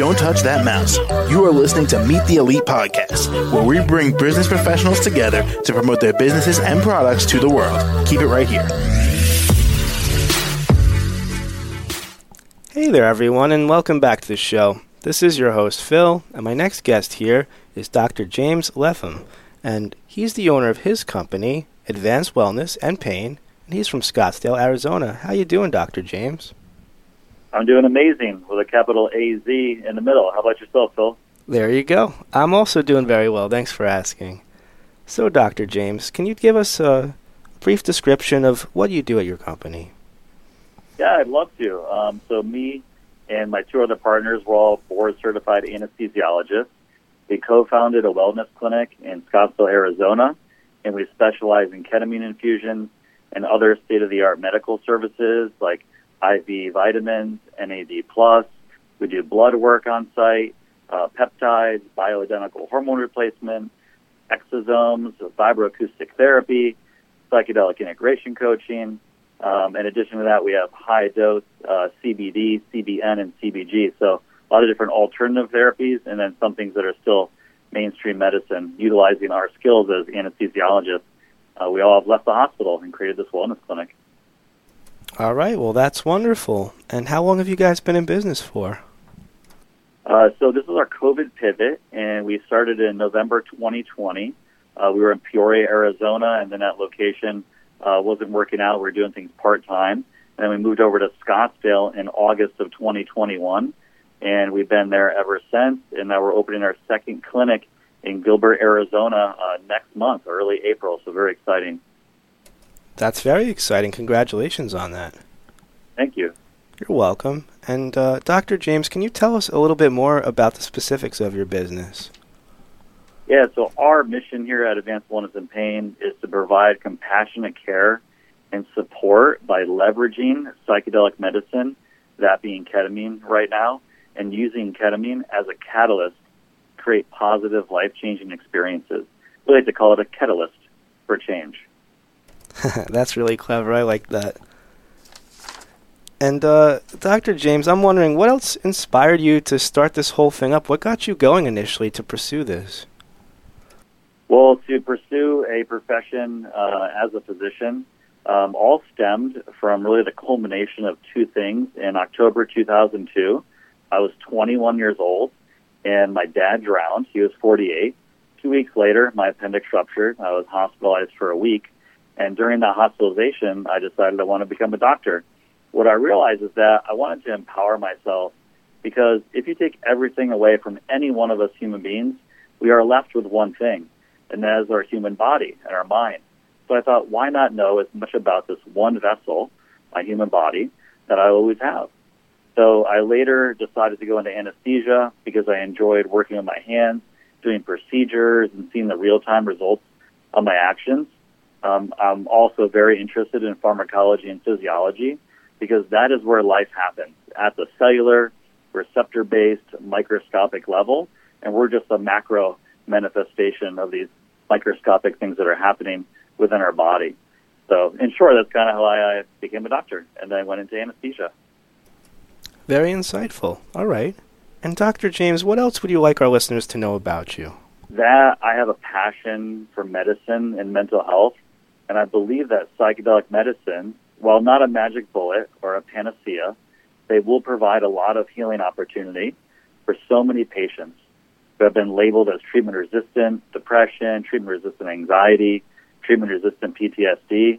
Don't touch that mouse. You are listening to Meet the Elite podcast, where we bring business professionals together to promote their businesses and products to the world. Keep it right here. Hey there, everyone, and welcome back to the show. This is your host, Phil, and my next guest here is Dr. James Letham, and he's the owner of his company, Advanced Wellness and Pain, and he's from Scottsdale, Arizona. How you doing, Dr. James? I'm doing amazing with a capital A Z in the middle. How about yourself, Phil? There you go. I'm also doing very well. Thanks for asking. So, Dr. James, can you give us a brief description of what you do at your company? Yeah, I'd love to. Um, so, me and my two other partners were all board certified anesthesiologists. We co founded a wellness clinic in Scottsdale, Arizona, and we specialize in ketamine infusions and other state of the art medical services like IV vitamins, NAD. plus. We do blood work on site, uh, peptides, bioidentical hormone replacement, exosomes, vibroacoustic therapy, psychedelic integration coaching. Um, in addition to that, we have high dose uh, CBD, CBN, and CBG. So a lot of different alternative therapies, and then some things that are still mainstream medicine, utilizing our skills as anesthesiologists. Uh, we all have left the hospital and created this wellness clinic. All right, well, that's wonderful. And how long have you guys been in business for? Uh, so this is our COVID pivot, and we started in November 2020. Uh, we were in Peoria, Arizona, and then that location uh, wasn't working out. We were doing things part time, and then we moved over to Scottsdale in August of 2021, and we've been there ever since. And now we're opening our second clinic in Gilbert, Arizona, uh, next month, early April. So very exciting. That's very exciting. Congratulations on that. Thank you. You're welcome. And uh, Dr. James, can you tell us a little bit more about the specifics of your business? Yeah, so our mission here at Advanced Wellness and Pain is to provide compassionate care and support by leveraging psychedelic medicine, that being ketamine right now, and using ketamine as a catalyst to create positive, life changing experiences. We like to call it a catalyst for change. That's really clever. I like that. And uh, Dr. James, I'm wondering what else inspired you to start this whole thing up? What got you going initially to pursue this? Well, to pursue a profession uh, as a physician, um, all stemmed from really the culmination of two things. In October 2002, I was 21 years old, and my dad drowned. He was 48. Two weeks later, my appendix ruptured. I was hospitalized for a week. And during that hospitalization, I decided I want to become a doctor. What I realized is that I wanted to empower myself because if you take everything away from any one of us human beings, we are left with one thing, and that is our human body and our mind. So I thought, why not know as much about this one vessel, my human body, that I always have? So I later decided to go into anesthesia because I enjoyed working with my hands, doing procedures, and seeing the real time results of my actions. Um, I'm also very interested in pharmacology and physiology because that is where life happens at the cellular, receptor based, microscopic level. And we're just a macro manifestation of these microscopic things that are happening within our body. So, in short, that's kind of how I became a doctor and then I went into anesthesia. Very insightful. All right. And Dr. James, what else would you like our listeners to know about you? That I have a passion for medicine and mental health and I believe that psychedelic medicine, while not a magic bullet or a panacea, they will provide a lot of healing opportunity for so many patients who have been labeled as treatment resistant depression, treatment resistant anxiety, treatment resistant PTSD.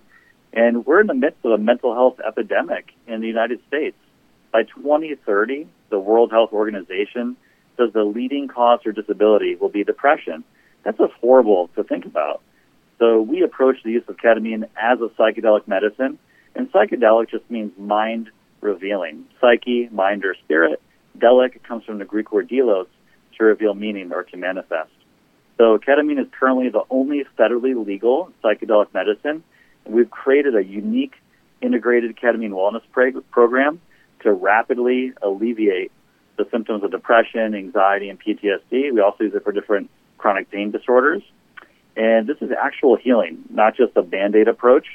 And we're in the midst of a mental health epidemic in the United States. By 2030, the World Health Organization says the leading cause for disability will be depression. That's just horrible to think about. So we approach the use of ketamine as a psychedelic medicine, and psychedelic just means mind revealing. Psyche, mind or spirit. Delic comes from the Greek word delos, to reveal meaning or to manifest. So ketamine is currently the only federally legal psychedelic medicine, and we've created a unique integrated ketamine wellness program to rapidly alleviate the symptoms of depression, anxiety, and PTSD. We also use it for different chronic pain disorders. And this is actual healing, not just a band aid approach,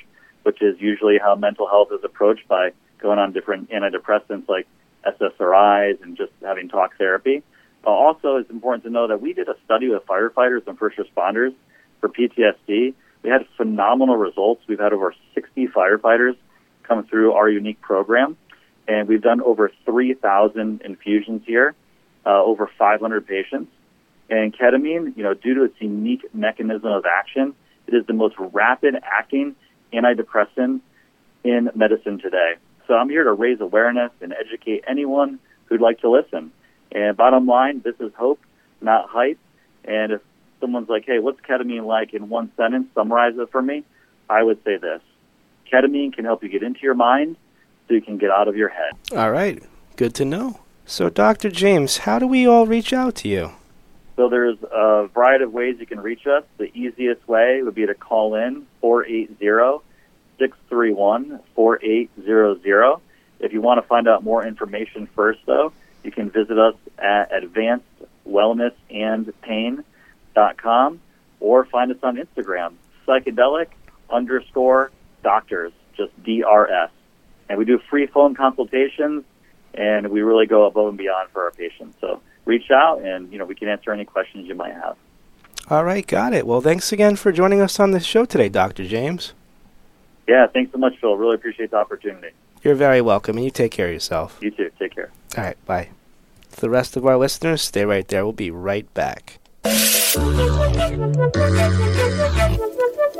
which is usually how mental health is approached by going on different antidepressants like SSRIs and just having talk therapy. Uh, also, it's important to know that we did a study with firefighters and first responders for PTSD. We had phenomenal results. We've had over 60 firefighters come through our unique program, and we've done over 3,000 infusions here, uh, over 500 patients. And ketamine, you know, due to its unique mechanism of action, it is the most rapid acting antidepressant in medicine today. So I'm here to raise awareness and educate anyone who'd like to listen. And bottom line, this is hope, not hype. And if someone's like, hey, what's ketamine like in one sentence, summarize it for me, I would say this. Ketamine can help you get into your mind so you can get out of your head. All right. Good to know. So, Dr. James, how do we all reach out to you? So there's a variety of ways you can reach us. The easiest way would be to call in 480-631-4800. If you want to find out more information first, though, you can visit us at advancedwellnessandpain.com or find us on Instagram, psychedelic underscore doctors, just DRS. And we do free phone consultations, and we really go above and beyond for our patients. So reach out, and you know we can answer any questions you might have. All right, got it. Well, thanks again for joining us on the show today, Dr. James. Yeah, thanks so much, Phil. Really appreciate the opportunity. You're very welcome, and you take care of yourself. You too. Take care. All right, bye. To the rest of our listeners, stay right there. We'll be right back.